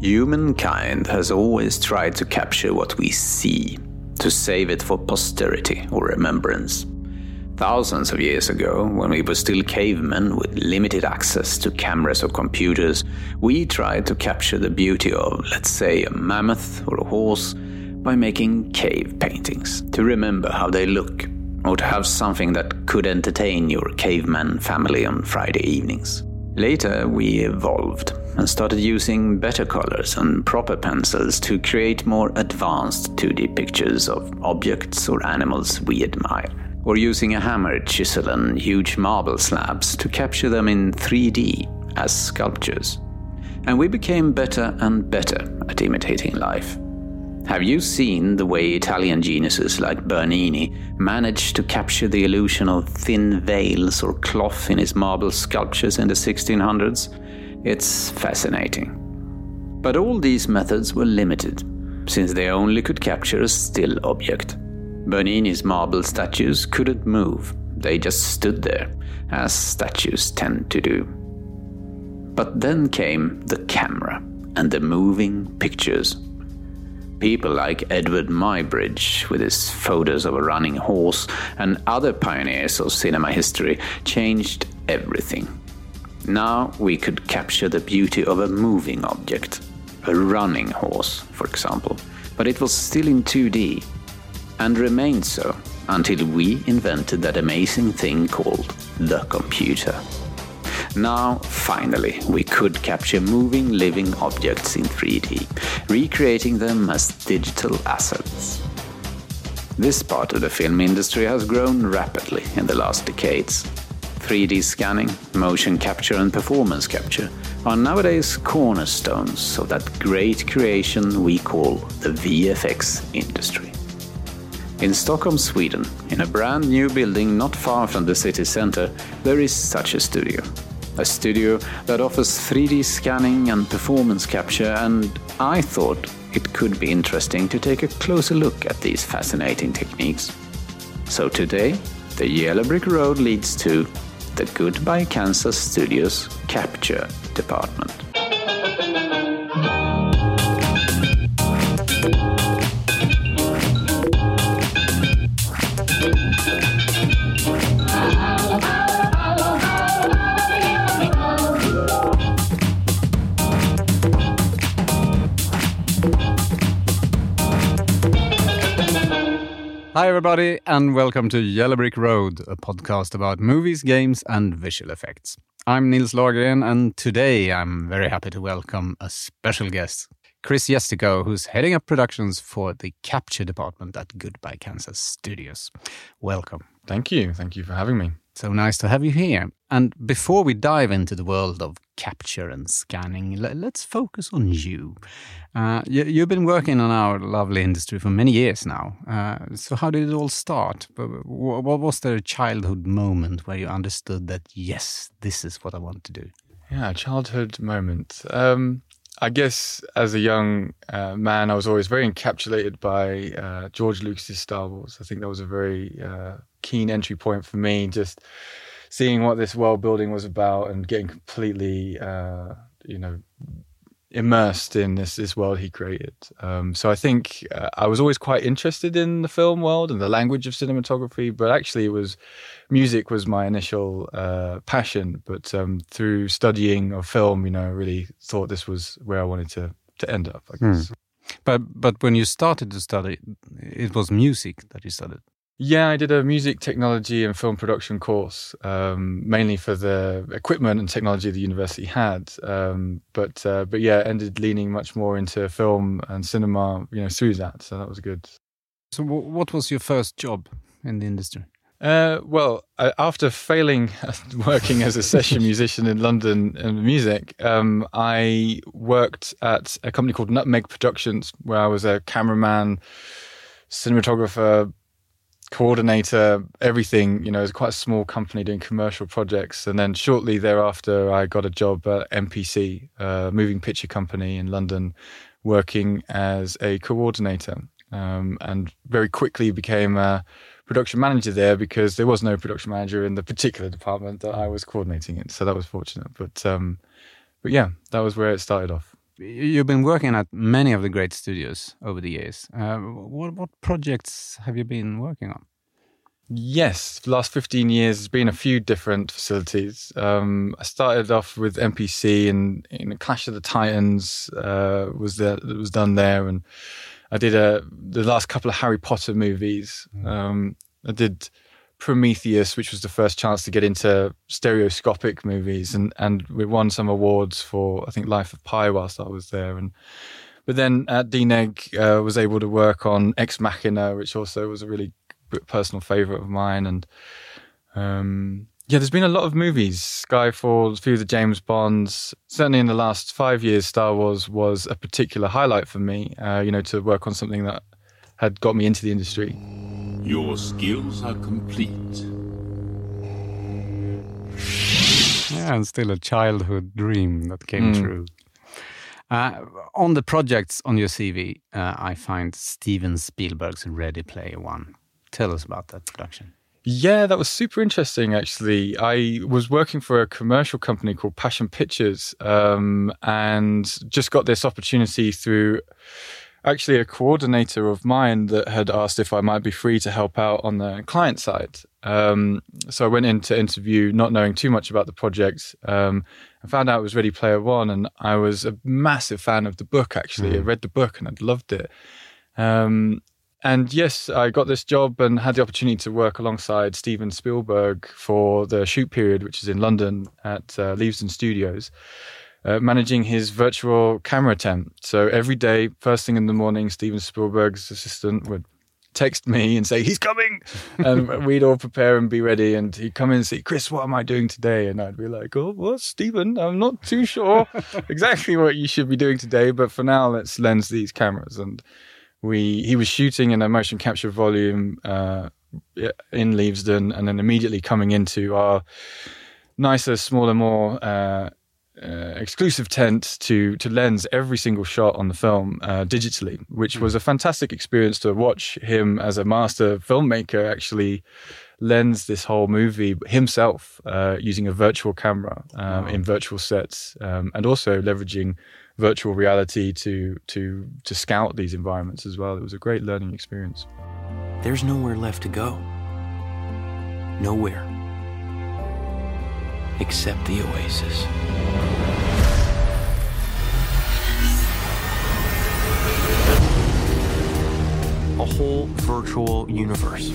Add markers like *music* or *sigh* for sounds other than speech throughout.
Humankind has always tried to capture what we see, to save it for posterity or remembrance. Thousands of years ago, when we were still cavemen with limited access to cameras or computers, we tried to capture the beauty of, let's say, a mammoth or a horse by making cave paintings to remember how they look, or to have something that could entertain your caveman family on Friday evenings. Later, we evolved and started using better colors and proper pencils to create more advanced 2D pictures of objects or animals we admire, or using a hammer, chisel, and huge marble slabs to capture them in 3D as sculptures. And we became better and better at imitating life. Have you seen the way Italian geniuses like Bernini managed to capture the illusion of thin veils or cloth in his marble sculptures in the 1600s? It's fascinating. But all these methods were limited, since they only could capture a still object. Bernini's marble statues couldn't move, they just stood there, as statues tend to do. But then came the camera and the moving pictures People like Edward Muybridge, with his photos of a running horse, and other pioneers of cinema history, changed everything. Now we could capture the beauty of a moving object, a running horse, for example, but it was still in 2D, and remained so until we invented that amazing thing called the computer. Now, finally, we could capture moving living objects in 3D, recreating them as digital assets. This part of the film industry has grown rapidly in the last decades. 3D scanning, motion capture, and performance capture are nowadays cornerstones of that great creation we call the VFX industry. In Stockholm, Sweden, in a brand new building not far from the city center, there is such a studio a studio that offers 3D scanning and performance capture, and I thought it could be interesting to take a closer look at these fascinating techniques. So today, the Yellow Brick Road leads to the Goodbye Kansas Studios Capture Department. Hi, everybody, and welcome to Yellow Brick Road, a podcast about movies, games, and visual effects. I'm Nils Lagergren, and today I'm very happy to welcome a special guest, Chris Yestico, who's heading up productions for the capture department at Goodbye Kansas Studios. Welcome. Thank you. Thank you for having me. So nice to have you here. And before we dive into the world of capture and scanning, let's focus on you. Uh, you have been working on our lovely industry for many years now. Uh, so, how did it all start? What was the childhood moment where you understood that, yes, this is what I want to do? Yeah, childhood moment. Um, I guess as a young uh, man, I was always very encapsulated by uh, George Lucas's Star Wars. I think that was a very uh, keen entry point for me. Just seeing what this world building was about and getting completely, uh, you know, immersed in this this world he created. Um, so I think uh, I was always quite interested in the film world and the language of cinematography, but actually it was music was my initial uh, passion. But um, through studying of film, you know, I really thought this was where I wanted to to end up. I guess. Hmm. But but when you started to study, it was music that you studied. Yeah, I did a music technology and film production course, um, mainly for the equipment and technology the university had. Um, but uh, but yeah, ended leaning much more into film and cinema, you know, through that. So that was good. So, what was your first job in the industry? Uh, well, after failing *laughs* working as a session *laughs* musician in London in music, um, I worked at a company called Nutmeg Productions, where I was a cameraman, cinematographer, coordinator, everything. You know, it was quite a small company doing commercial projects. And then shortly thereafter, I got a job at MPC, a moving picture company in London, working as a coordinator. Um, and very quickly became a production manager there because there was no production manager in the particular department that I was coordinating in. So that was fortunate. But um, but yeah, that was where it started off. You've been working at many of the great studios over the years. Uh, what, what projects have you been working on? Yes, the last 15 years has been a few different facilities. Um, I started off with MPC and in Clash of the Titans uh, was the, was done there, and I did a, the last couple of Harry Potter movies. Mm. Um, I did Prometheus, which was the first chance to get into stereoscopic movies, and and we won some awards for I think Life of Pi whilst I was there, and but then at DNEG uh, was able to work on Ex Machina, which also was a really personal favorite of mine, and um, yeah, there's been a lot of movies, Skyfall, a few of the James Bonds. Certainly in the last five years, Star Wars was a particular highlight for me. Uh, you know, to work on something that had got me into the industry. Your skills are complete. Yeah, and still a childhood dream that came mm. true. Uh, on the projects on your CV, uh, I find Steven Spielberg's Ready Player One. Tell us about that production. Yeah, that was super interesting, actually. I was working for a commercial company called Passion Pictures um, and just got this opportunity through actually a coordinator of mine that had asked if I might be free to help out on the client side. Um, so I went in to interview, not knowing too much about the project. Um, I found out it was Ready Player One, and I was a massive fan of the book. Actually, mm. I read the book and I'd loved it. Um, and yes, I got this job and had the opportunity to work alongside Steven Spielberg for the shoot period, which is in London at uh, Leavesden Studios uh, managing his virtual camera tent. So every day, first thing in the morning, Steven Spielberg's assistant would text me and say he's coming, *laughs* and we'd all prepare and be ready. And he'd come in and say, "Chris, what am I doing today?" And I'd be like, "Oh, well, Steven, I'm not too sure *laughs* exactly what you should be doing today, but for now, let's lens these cameras." And we he was shooting in a motion capture volume uh, in Leavesden, and then immediately coming into our nicer, smaller, more uh, uh, exclusive tent to to lens every single shot on the film uh, digitally, which was a fantastic experience to watch him as a master filmmaker actually lens this whole movie himself uh, using a virtual camera um, wow. in virtual sets um, and also leveraging virtual reality to to to scout these environments as well. It was a great learning experience. There's nowhere left to go. Nowhere except the oasis. A whole virtual universe.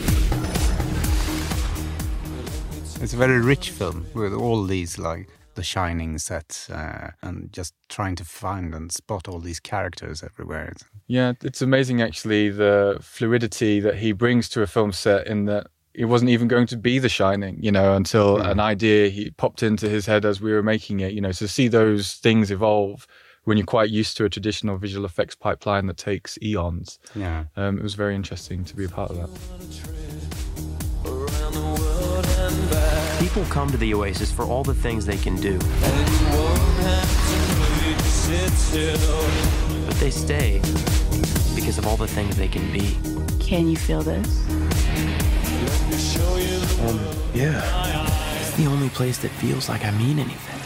It's a very rich film with all these like the shining sets uh, and just trying to find and spot all these characters everywhere. Yeah, it's amazing actually the fluidity that he brings to a film set in that it wasn't even going to be The Shining, you know, until mm. an idea he popped into his head as we were making it. You know, to see those things evolve when you're quite used to a traditional visual effects pipeline that takes eons. Yeah, um, it was very interesting to be a part of that. People come to the Oasis for all the things they can do. But they stay because of all the things they can be. Can you feel this? Um, yeah. It's the only place that feels like I mean anything.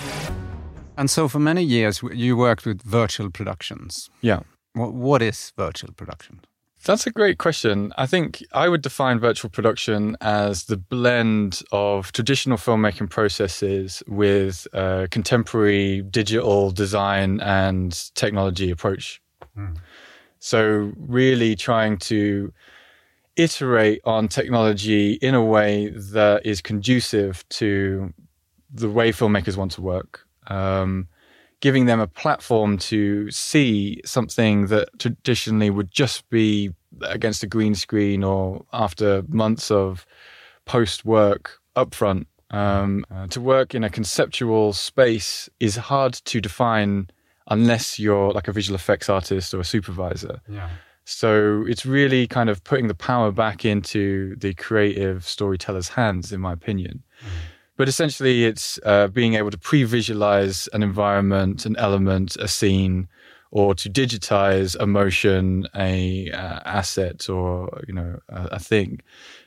And so, for many years, you worked with virtual productions. Yeah. What, what is virtual production? That's a great question. I think I would define virtual production as the blend of traditional filmmaking processes with uh, contemporary digital design and technology approach. Mm. So, really trying to iterate on technology in a way that is conducive to the way filmmakers want to work. Um, giving them a platform to see something that traditionally would just be against a green screen or after months of post work upfront. Um, uh, to work in a conceptual space is hard to define unless you're like a visual effects artist or a supervisor. Yeah. So it's really kind of putting the power back into the creative storyteller's hands, in my opinion. Mm. But essentially, it's uh, being able to pre visualize an environment, an element, a scene, or to digitize a motion, a uh, asset, or you know, a, a thing,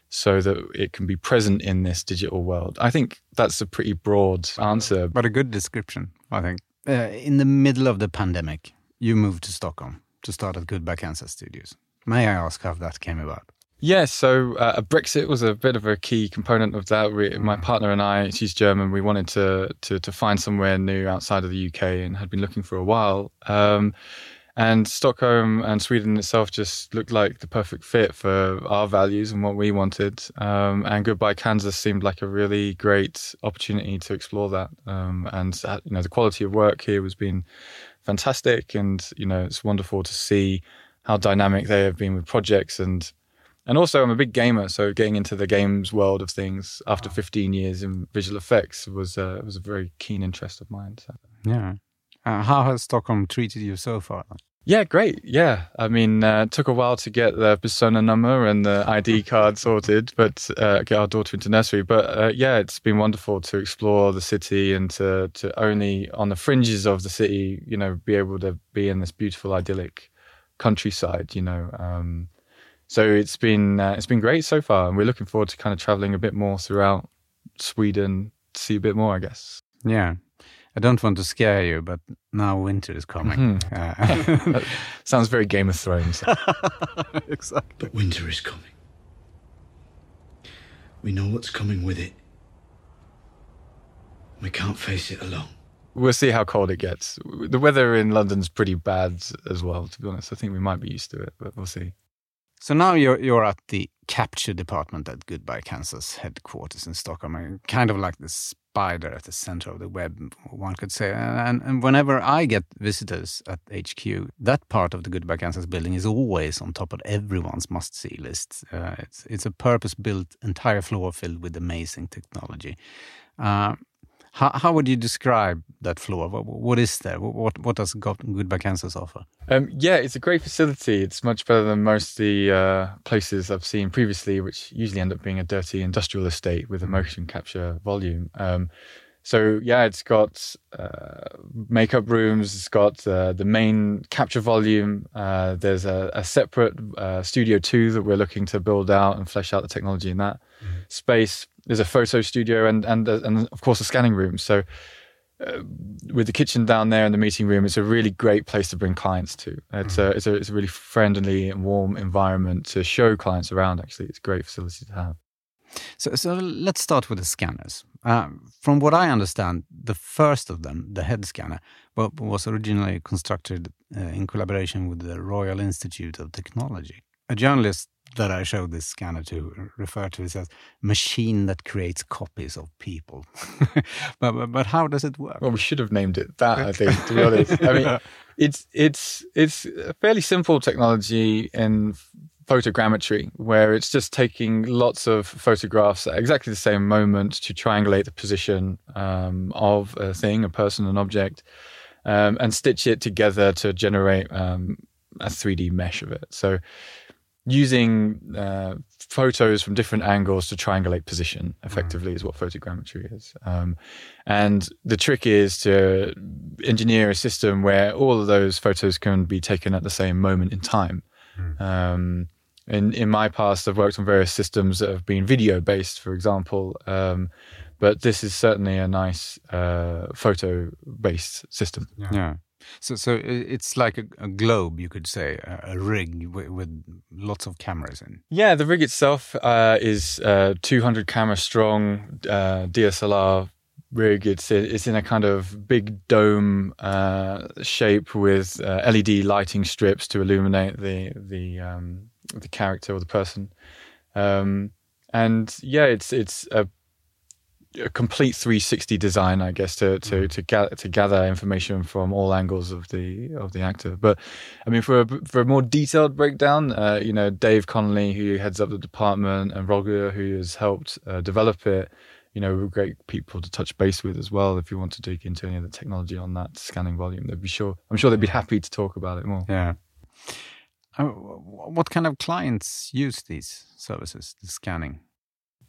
so that it can be present in this digital world. I think that's a pretty broad answer, but a good description. I think uh, in the middle of the pandemic, you moved to Stockholm to start at Goodbye Kansas Studios. May I ask how that came about? Yeah, so uh, Brexit was a bit of a key component of that. We, my partner and I, she's German, we wanted to, to, to find somewhere new outside of the UK and had been looking for a while. Um, and Stockholm and Sweden itself just looked like the perfect fit for our values and what we wanted. Um, and Goodbye Kansas seemed like a really great opportunity to explore that. Um, and you know, the quality of work here has been fantastic, and you know, it's wonderful to see how dynamic they have been with projects and and also, I'm a big gamer, so getting into the games world of things after 15 years in visual effects was uh, was a very keen interest of mine. So. Yeah. Uh, how has Stockholm treated you so far? Yeah, great. Yeah, I mean, uh, it took a while to get the persona number and the ID *laughs* card sorted, but uh, get our daughter into nursery. But uh, yeah, it's been wonderful to explore the city and to to only on the fringes of the city, you know, be able to be in this beautiful idyllic countryside. You know, um, so it's been uh, it's been great so far, and we're looking forward to kind of traveling a bit more throughout Sweden to see a bit more, I guess. Yeah, I don't want to scare you, but now winter is coming. Mm-hmm. Uh, *laughs* *laughs* sounds very Game of Thrones. *laughs* exactly. But winter is coming. We know what's coming with it. We can't face it alone. We'll see how cold it gets. The weather in London's pretty bad as well, to be honest. I think we might be used to it, but we'll see. So now you're you're at the capture department at Goodbye Kansas headquarters in Stockholm, kind of like the spider at the center of the web, one could say. And, and whenever I get visitors at HQ, that part of the Goodbye Kansas building is always on top of everyone's must-see list. Uh, it's it's a purpose-built entire floor filled with amazing technology. Uh, how, how would you describe that floor? What, what is there? What, what does Goodbye Kansas offer? Um, yeah, it's a great facility. It's much better than most of the uh, places I've seen previously, which usually end up being a dirty industrial estate with a motion capture volume. Um, so yeah, it's got uh, makeup rooms. It's got uh, the main capture volume. Uh, there's a, a separate uh, studio two that we're looking to build out and flesh out the technology in that mm. space there's a photo studio and and uh, and of course a scanning room. So uh, with the kitchen down there and the meeting room, it's a really great place to bring clients to. It's mm-hmm. a it's a it's a really friendly and warm environment to show clients around. Actually, it's a great facility to have. So, so let's start with the scanners. Uh, from what I understand, the first of them, the head scanner, well, was originally constructed uh, in collaboration with the Royal Institute of Technology. A journalist that I showed this scanner to referred to it as machine that creates copies of people. *laughs* but, but, but how does it work? Well, we should have named it that. I think to be honest, I mean, *laughs* it's it's it's a fairly simple technology in photogrammetry where it's just taking lots of photographs at exactly the same moment to triangulate the position um, of a thing, a person, an object, um, and stitch it together to generate um, a 3D mesh of it. So using uh, photos from different angles to triangulate position effectively mm. is what photogrammetry is. Um, and the trick is to engineer a system where all of those photos can be taken at the same moment in time. Mm. Um, in, in my past, I've worked on various systems that have been video based, for example. Um, but this is certainly a nice uh, photo based system. yeah. yeah. So, so it's like a, a globe, you could say, a, a rig with, with, lots of cameras in. Yeah, the rig itself uh, is uh, 200 camera strong uh, DSLR rig. It's it's in a kind of big dome uh, shape with uh, LED lighting strips to illuminate the the um, the character or the person. Um, and yeah, it's it's a a complete 360 design, I guess, to to mm-hmm. to, gather to gather information from all angles of the of the actor. But I mean, for a, for a more detailed breakdown, uh, you know, Dave Connolly, who heads up the department, and Roger, who has helped uh, develop it, you know, great people to touch base with as well. If you want to dig into any of the technology on that scanning volume, they'd be sure. I'm sure they'd be happy to talk about it more. Yeah. What kind of clients use these services, the scanning?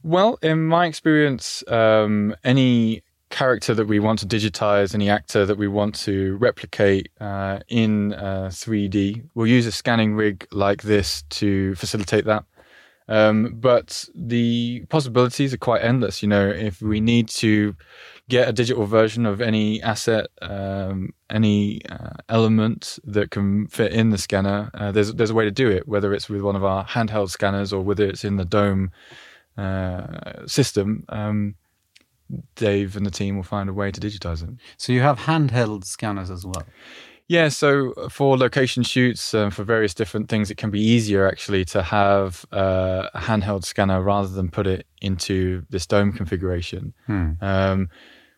Well, in my experience, um, any character that we want to digitize, any actor that we want to replicate uh, in uh, 3D, we'll use a scanning rig like this to facilitate that. Um, but the possibilities are quite endless. You know, if we need to get a digital version of any asset, um, any uh, element that can fit in the scanner, uh, there's there's a way to do it. Whether it's with one of our handheld scanners or whether it's in the Dome uh, system, um, Dave and the team will find a way to digitize it. So you have handheld scanners as well. Yeah, so for location shoots, um, for various different things, it can be easier actually to have uh, a handheld scanner rather than put it into this dome configuration. Hmm. Um,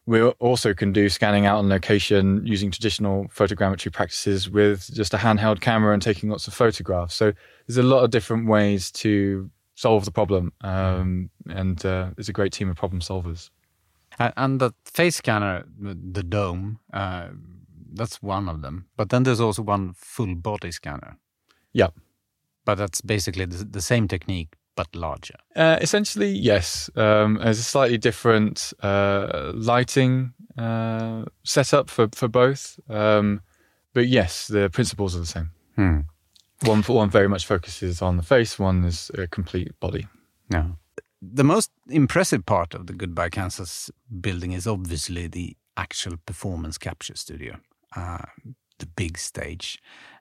we also can do scanning out on location using traditional photogrammetry practices with just a handheld camera and taking lots of photographs. So there's a lot of different ways to solve the problem, um, and uh, it's a great team of problem solvers. And the face scanner, the dome, uh, that's one of them. But then there's also one full body scanner. Yeah. But that's basically the, the same technique, but larger. Uh, essentially, yes. Um, there's a slightly different uh, lighting uh, setup for, for both. Um, but yes, the principles are the same. Hmm. One for one very much focuses on the face, one is a complete body. No. The most impressive part of the Goodbye Kansas building is obviously the actual performance capture studio, uh, the big stage.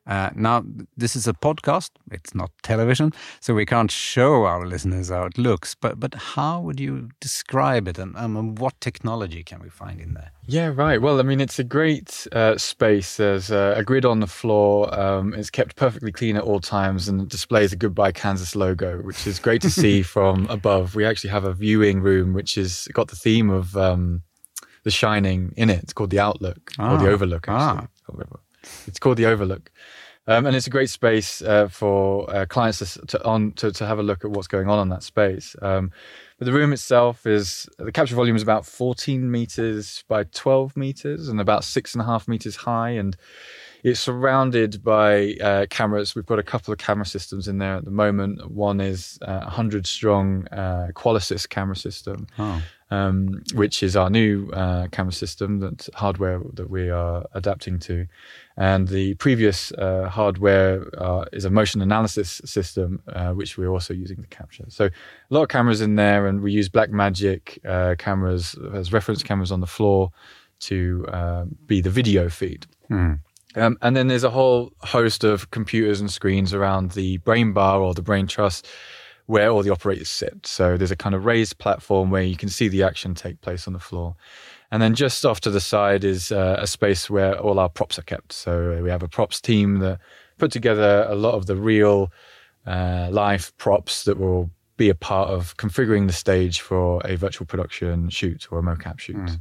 Uh, now, this is a podcast, it's not television, so we can't show our listeners how it looks. But, but how would you describe it and um, what technology can we find in there? Yeah, right. Well, I mean, it's a great uh, space. There's uh, a grid on the floor. Um, it's kept perfectly clean at all times and displays a Goodbye Kansas logo, which is great to see *laughs* from above. We actually have a viewing room which has got the theme of um, The Shining in it. It's called the Outlook or the Ah. Overlook, actually. It's called the Overlook. Um, and it's a great space uh, for uh, clients to, to on to, to have a look at what's going on in that space. Um, but the room itself is the capture volume is about 14 meters by 12 meters and about six and a half meters high, and it's surrounded by uh, cameras. We've got a couple of camera systems in there at the moment. One is uh, a 100 strong uh, Qualisys camera system Oh. Um, which is our new uh, camera system that hardware that we are adapting to. And the previous uh, hardware uh, is a motion analysis system, uh, which we're also using to capture. So a lot of cameras in there, and we use Blackmagic uh, cameras as reference cameras on the floor to uh, be the video feed. Hmm. Um, and then there's a whole host of computers and screens around the brain bar or the brain truss where all the operators sit. So there's a kind of raised platform where you can see the action take place on the floor. And then just off to the side is uh, a space where all our props are kept. So we have a props team that put together a lot of the real uh, props that will be a part of configuring the stage for a virtual production shoot or a mocap shoot.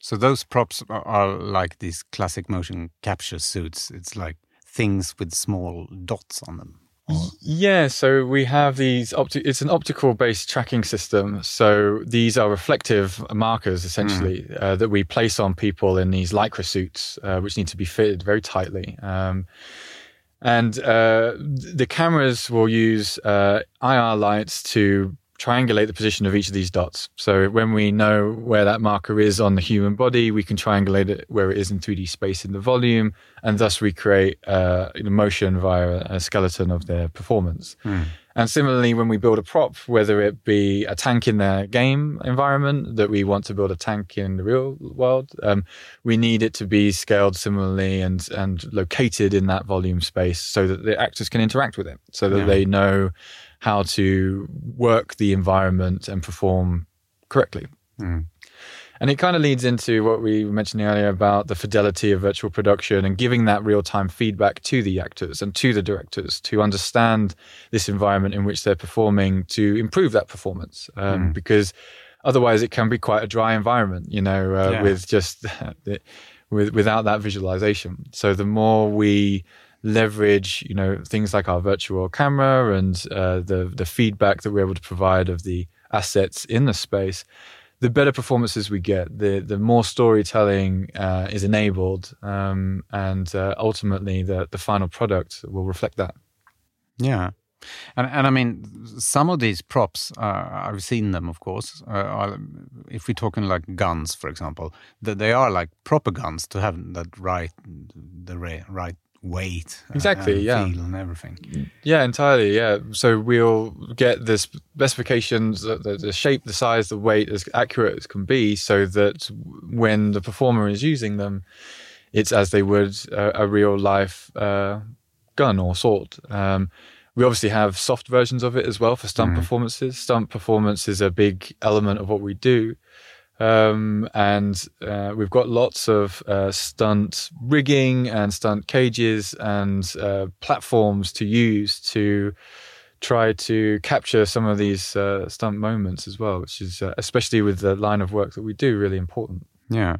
So those props are like these classic motion capture suits. It's like things with small dots on them. Or- Yeah, so we have these opti- it's an optical based tracking system. So these are reflective markers essentially uh, that we place on people in these lycra suits, uh, which need to be fitted very tightly. Um, and uh, the cameras will use uh, IR lights to triangulate the position of each of these dots. So when we know where that marker is on the human body, we can triangulate it where it is in 3D space in the volume, and thus we create uh, motion via a skeleton of their performance. And similarly, when we build a prop, whether it be a tank in the game environment that we want to build a tank in the real world, um, we need it to be scaled similarly and and located in that volume space so that the actors can interact with it, so that Yeah. they know how to work the environment and perform correctly. And it kind of leads into what we mentioned earlier about the fidelity of virtual production and giving that real time feedback to the actors and to the directors to understand this environment in which they're performing to improve that performance. Um, Because otherwise, it can be quite a dry environment, you know, uh, Yeah. with just *laughs* with, without that visualization. So the more we leverage, you know, things like our virtual camera and uh, the the feedback that we're able to provide of the assets in the space, the better performances we get, the the more storytelling uh, is enabled, um, and uh, ultimately the the final product will reflect that. Yeah. And, and I mean, some of these props, uh, I've seen them, of course. Uh, are, if we're talking like guns, for example, that they are like proper guns to have that right, the right weight, uh, Exactly, yeah. feel and everything. Yeah, entirely. Yeah. So we'll get the specifications, the, the, shape, the size, the weight as accurate as can be, so that when the performer is using them, it's as they would a, a real life uh, gun or sword. Um, we obviously have soft versions of it as well for stunt performances. Stunt performance is a big element of what we do. Um, and uh, we've got lots of uh, stunt rigging and stunt cages and uh, platforms to use to try to capture some of these uh, stunt moments as well, which is uh, especially with the line of work that we do really important. Yeah.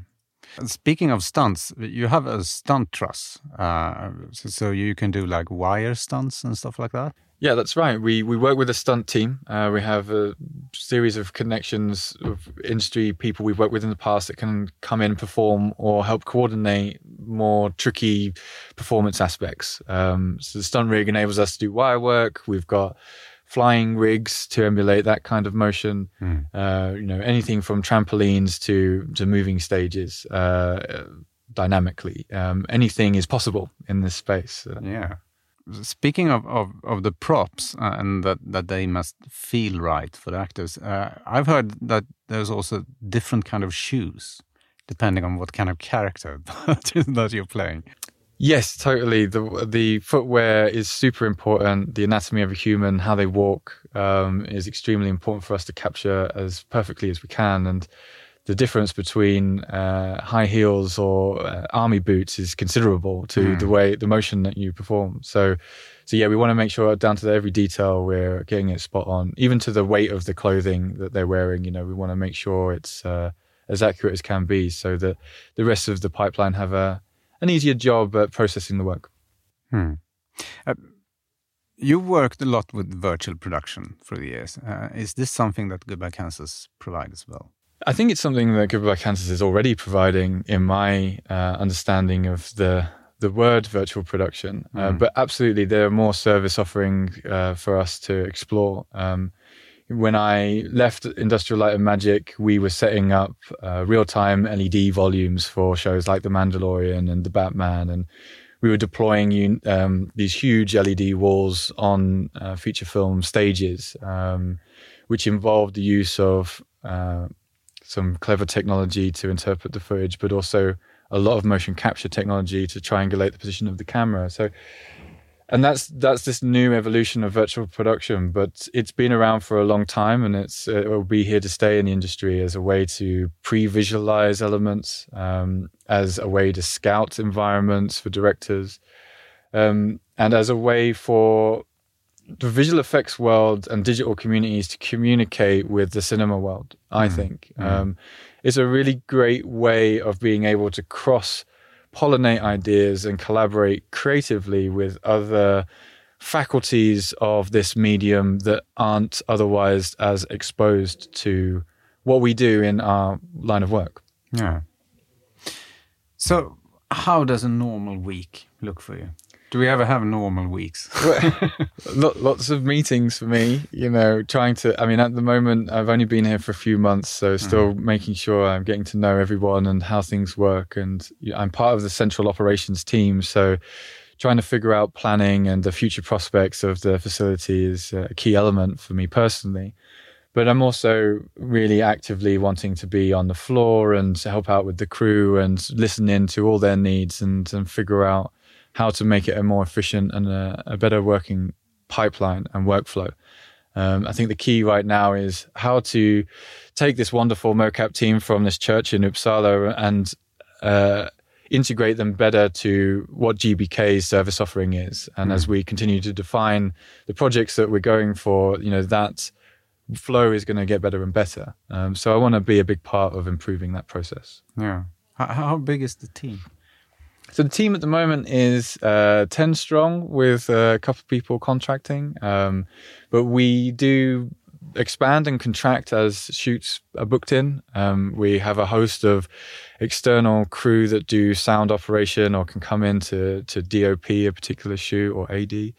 Speaking of stunts, you have a stunt truss, uh, so, so you can do like wire stunts and stuff like that. Yeah, that's right. We we work with a stunt team. Uh, we have a series of connections of industry people we've worked with in the past that can come in, perform, or help coordinate more tricky performance aspects. Um, so the stunt rig enables us to do wire work. We've got flying rigs to emulate that kind of motion. Uh, you know, anything from trampolines to to moving stages uh, dynamically. Um, anything is possible in this space. Yeah. Speaking of, of, of the props uh, and that, that they must feel right for the actors, uh, I've heard that there's also different kind of shoes depending on what kind of character *laughs* that you're playing. Yes, totally. The the footwear is super important. The anatomy of a human, how they walk, um, is extremely important for us to capture as perfectly as we can. And the difference between uh, high heels or uh, army boots is considerable to the way the motion that you perform. So, so yeah, we want to make sure down to every detail we're getting it spot on, even to the weight of the clothing that they're wearing. You know, we want to make sure it's uh, as accurate as can be, so that the rest of the pipeline have a an easier job at processing the work. You've worked a lot with virtual production through the years. Uh, is this something that Goodbye Kansas provide as well? I think it's something that Goodbye Kansas is already providing in my uh, understanding of the the word virtual production. Uh, but absolutely, there are more service offering uh, for us to explore. Um, when I left Industrial Light and Magic, we were setting up uh, real time LED volumes for shows like The Mandalorian and The Batman, and we were deploying um, these huge LED walls on uh, feature film stages, um, which involved the use of uh, some clever technology to interpret the footage, but also a lot of motion capture technology to triangulate the position of the camera. So, and that's that's this new evolution of virtual production, but it's been around for a long time, and it's it will be here to stay in the industry as a way to pre-visualize elements, um, as a way to scout environments for directors, um, and as a way for the visual effects world and digital communities to communicate with the cinema world. I think um, it's a really great way of being able to cross pollinate ideas and collaborate creatively with other faculties of this medium that aren't otherwise as exposed to what we do in our line of work. Yeah. So, how does a normal week look for you? Do we ever have normal weeks? *laughs* Lots of meetings for me, you know, trying to. I mean, at the moment, I've only been here for a few months, so mm-hmm. still making sure I'm getting to know everyone and how things work. And I'm part of the central operations team, so trying to figure out planning and the future prospects of the facility is a key element for me personally. But I'm also really actively wanting to be on the floor and help out with the crew and listen in to all their needs and, and figure out how to make it a more efficient and a, a better working pipeline and workflow. Um, I think the key right now is how to take this wonderful mocap team from this church in Uppsala and uh, integrate them better to what GBK's service offering is. And as we continue to define the projects that we're going for, you know, that flow is going to get better and better. Um, so I want to be a big part of improving that process. yeah. How, how big is the team? So the team at the moment is uh, 10 strong with a couple of people contracting. Um, but we do expand and contract as shoots are booked in. Um, we have a host of external crew that do sound operation or can come in to, to DOP a particular shoot or AD.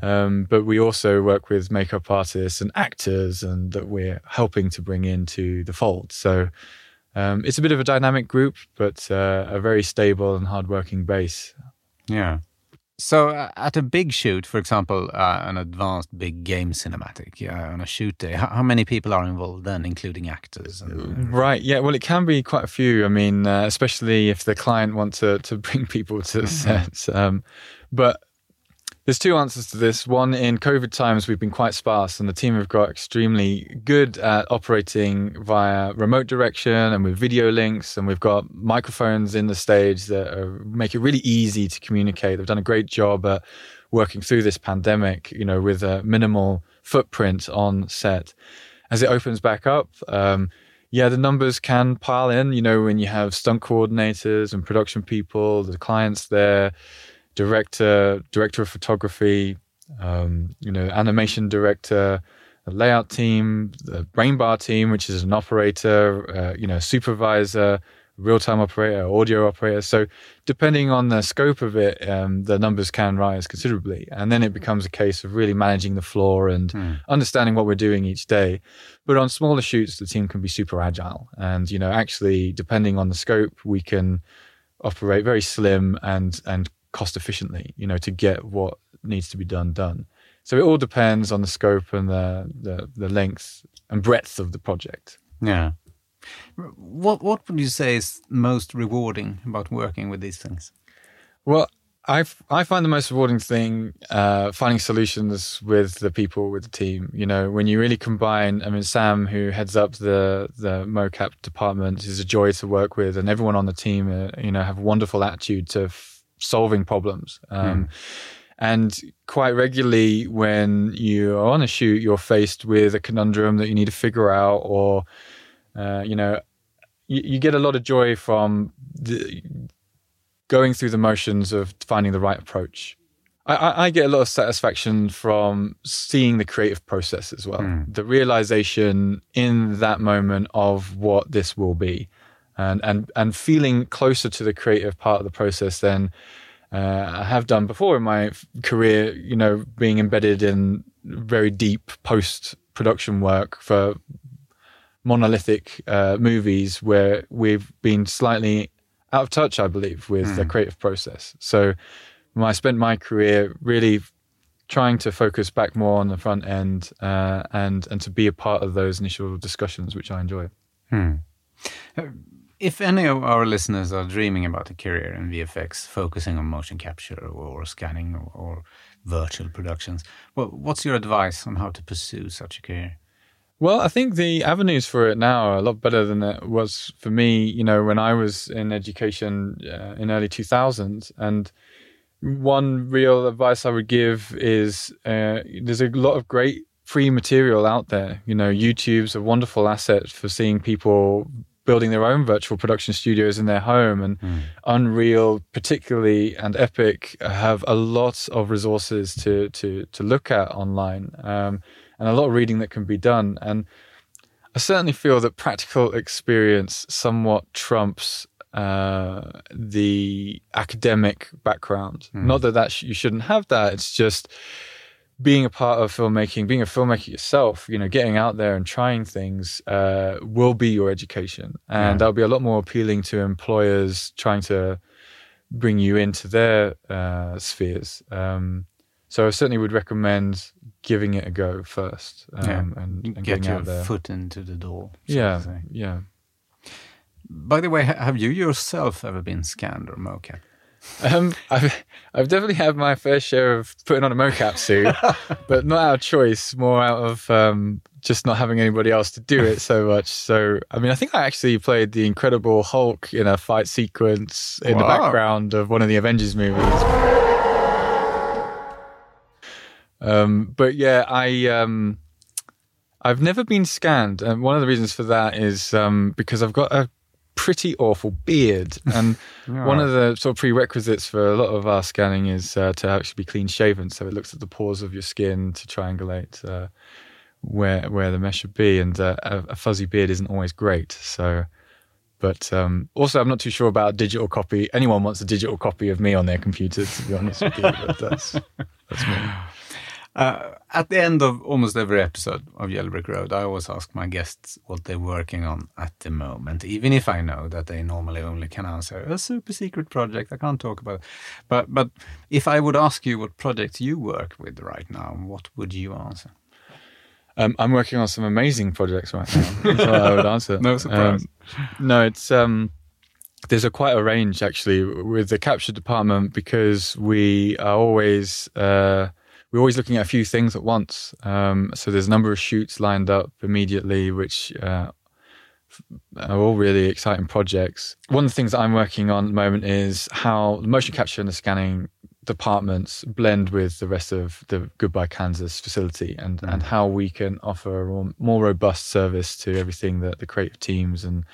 Um, but we also work with makeup artists and actors and that we're helping to bring into the fold. So um, it's a bit of a dynamic group, but uh, a very stable and hardworking base. Yeah. So, uh, at a big shoot, for example, uh, an advanced big game cinematic uh, on a shoot day, how, how, many people are involved then, including actors? And... Right. Yeah. Well, it can be quite a few. I mean, uh, especially if the client wants to to bring people to the mm-hmm. set. Um, but there's two answers to this. One, in COVID times, we've been quite sparse, and the team have got extremely good at operating via remote direction and with video links. And we've got microphones in the stage that are, make it really easy to communicate. They've done a great job at working through this pandemic, you know, with a minimal footprint on set. As it opens back up, um, yeah, the numbers can pile in. You know, when you have stunt coordinators and production people, the clients there director, director of photography, um, you know, animation director, a layout team, the brain bar team, which is an operator, uh, you know, supervisor, real-time operator, audio operator. So depending on the scope of it, um, the numbers can rise considerably. And then it becomes a case of really managing the floor and mm. understanding what we're doing each day. But on smaller shoots, the team can be super agile. And, you know, actually, depending on the scope, we can operate very slim and and cost efficiently, you know, to get what needs to be done done. So it all depends on the scope and the the, the length and breadth of the project. Yeah. What what would you say is most rewarding about working with these things? Well, I I find the most rewarding thing uh, finding solutions with the people with the team. You know, when you really combine. I mean, Sam, who heads up the the mocap department, is a joy to work with, and everyone on the team, uh, you know, have a wonderful attitude to solving problems. Um, mm. And quite regularly, when you are on a shoot, you're faced with a conundrum that you need to figure out, or uh, you know, you, you, get a lot of joy from the, going through the motions of finding the right approach. I, I, get a lot of satisfaction from seeing the creative process as well, mm. the realization in that moment of what this will be and and and feeling closer to the creative part of the process than uh, I have done before in my career. You know, being embedded in very deep post production work for monolithic uh, movies where we've been slightly out of touch, I believe, with mm. the hmm. creative process. So I spent my career really trying to focus back more on the front end uh, and and to be a part of those initial discussions, which I enjoy. Hmm. If any of our listeners are dreaming about a career in VFX, focusing on motion capture or, scanning or, or, virtual productions, well, what's your advice on how to pursue such a career? Well, I think the avenues for it now are a lot better than it was for me. You know, when I was in education uh, in early 2000s, and one real advice I would give is uh, there's a lot of great free material out there. You know, YouTube's a wonderful asset for seeing people building their own virtual production studios in their home. And mm. Unreal, particularly, and Epic have a lot of resources to to to look at online, um, and a lot of reading that can be done. And I certainly feel that practical experience somewhat trumps uh, the academic background. Mm. Not that that sh- you shouldn't have that. It's just being a part of filmmaking, being a filmmaker yourself, you know, getting out there and trying things uh, will be your education, and yeah. that'll be a lot more appealing to employers trying to bring you into their uh, spheres. Um, so I certainly would recommend giving it a go first, um, yeah. and, and get your foot into the door. Yeah, yeah. By the way, have you yourself ever been scanned or mocap? Um, I've I've definitely had my fair share of putting on a mocap suit, *laughs* but not out of choice, more out of um, just not having anybody else to do it so much. So, I mean, I think I actually played the Incredible Hulk in a fight sequence in wow. the background of one of the Avengers movies. Um, but yeah, I um, I've never been scanned, and one of the reasons for that is um, because I've got a pretty awful beard. *laughs* And one of the sort of prerequisites for a lot of our scanning is uh, to actually be clean shaven. So it looks at the pores of your skin to triangulate uh, where where the mesh should be. And uh, a, a, fuzzy beard isn't always great. So, but um, also I'm not too sure about digital copy. Anyone wants a digital copy of me on their computer, to be honest with you. But that's *laughs* that's me. Uh, at the end of almost every episode of Yellow Brick Road, I always ask my guests what they're working on at the moment, even if I know that they normally only can answer a super secret project. I can't talk about it. But, but if I would ask you what projects you work with right now, what would you answer? Um, I'm working on some amazing projects right now. *laughs* That's I would answer. No surprise. Um, no, it's um, there's a quite a range actually with the capture department because we are always uh, we're always looking at a few things at once. Um, so there's a number of shoots lined up immediately, which uh, are all really exciting projects. One of the things that I'm working on at the moment is how the motion capture and the scanning departments blend with the rest of the Goodbye Kansas facility and, Mm. and how we can offer a more- robust service to everything that the creative teams and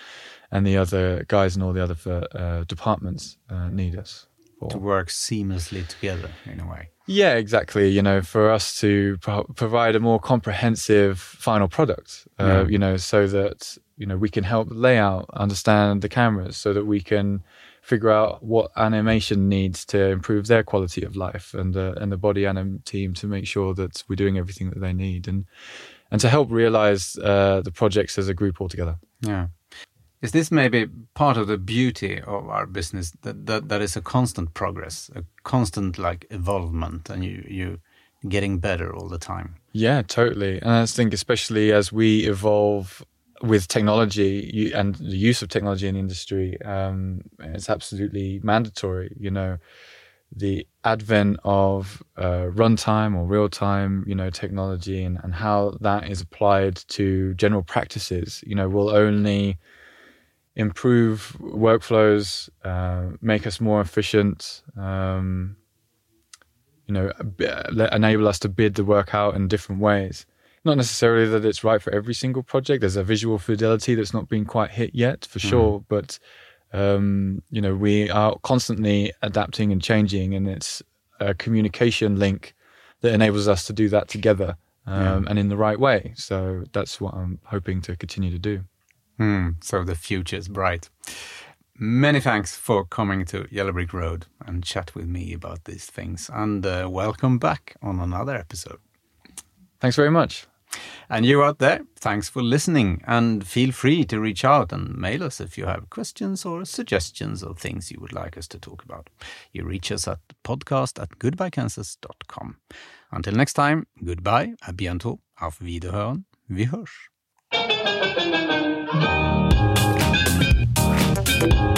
and the other guys and all the other uh, departments uh, need us To work seamlessly together in a way. Yeah, exactly. You know, for us to pro- provide a more comprehensive final product, uh, Yeah. you know, so that you know we can help layout, understand the cameras, so that we can figure out what animation needs to improve their quality of life, and uh, and the body anim team to make sure that we're doing everything that they need, and and to help realize uh, the projects as a group altogether. Yeah. Is this maybe part of the beauty of our business that that, that is a constant progress, a constant like evolvement, and you you getting better all the time? Yeah, totally. And I think especially as we evolve with technology and the use of technology in the industry, um, it's absolutely mandatory. You know, the advent of uh, runtime or real time, you know, technology and, and how that is applied to general practices, you know, will only improve workflows, uh, make us more efficient, um, you know, b- enable us to bid the work out in different ways. Not necessarily that it's right for every single project. There's a visual fidelity that's not been quite hit yet, for sure. But um, you know, we are constantly adapting and changing, and it's a communication link that enables us to do that together um, and in the right way. So that's what I'm hoping to continue to do. Hmm, so the future is bright. Many thanks for coming to Yellow Brick Road and chat with me about these things, and uh, welcome back on another episode. Thanks very much. And you out there, thanks for listening, and feel free to reach out and mail us if you have questions or suggestions or things you would like us to talk about. You reach us at podcast at goodbyekansas.com. Until next time, goodbye, à bientôt, auf Wiederhören, vi hörs.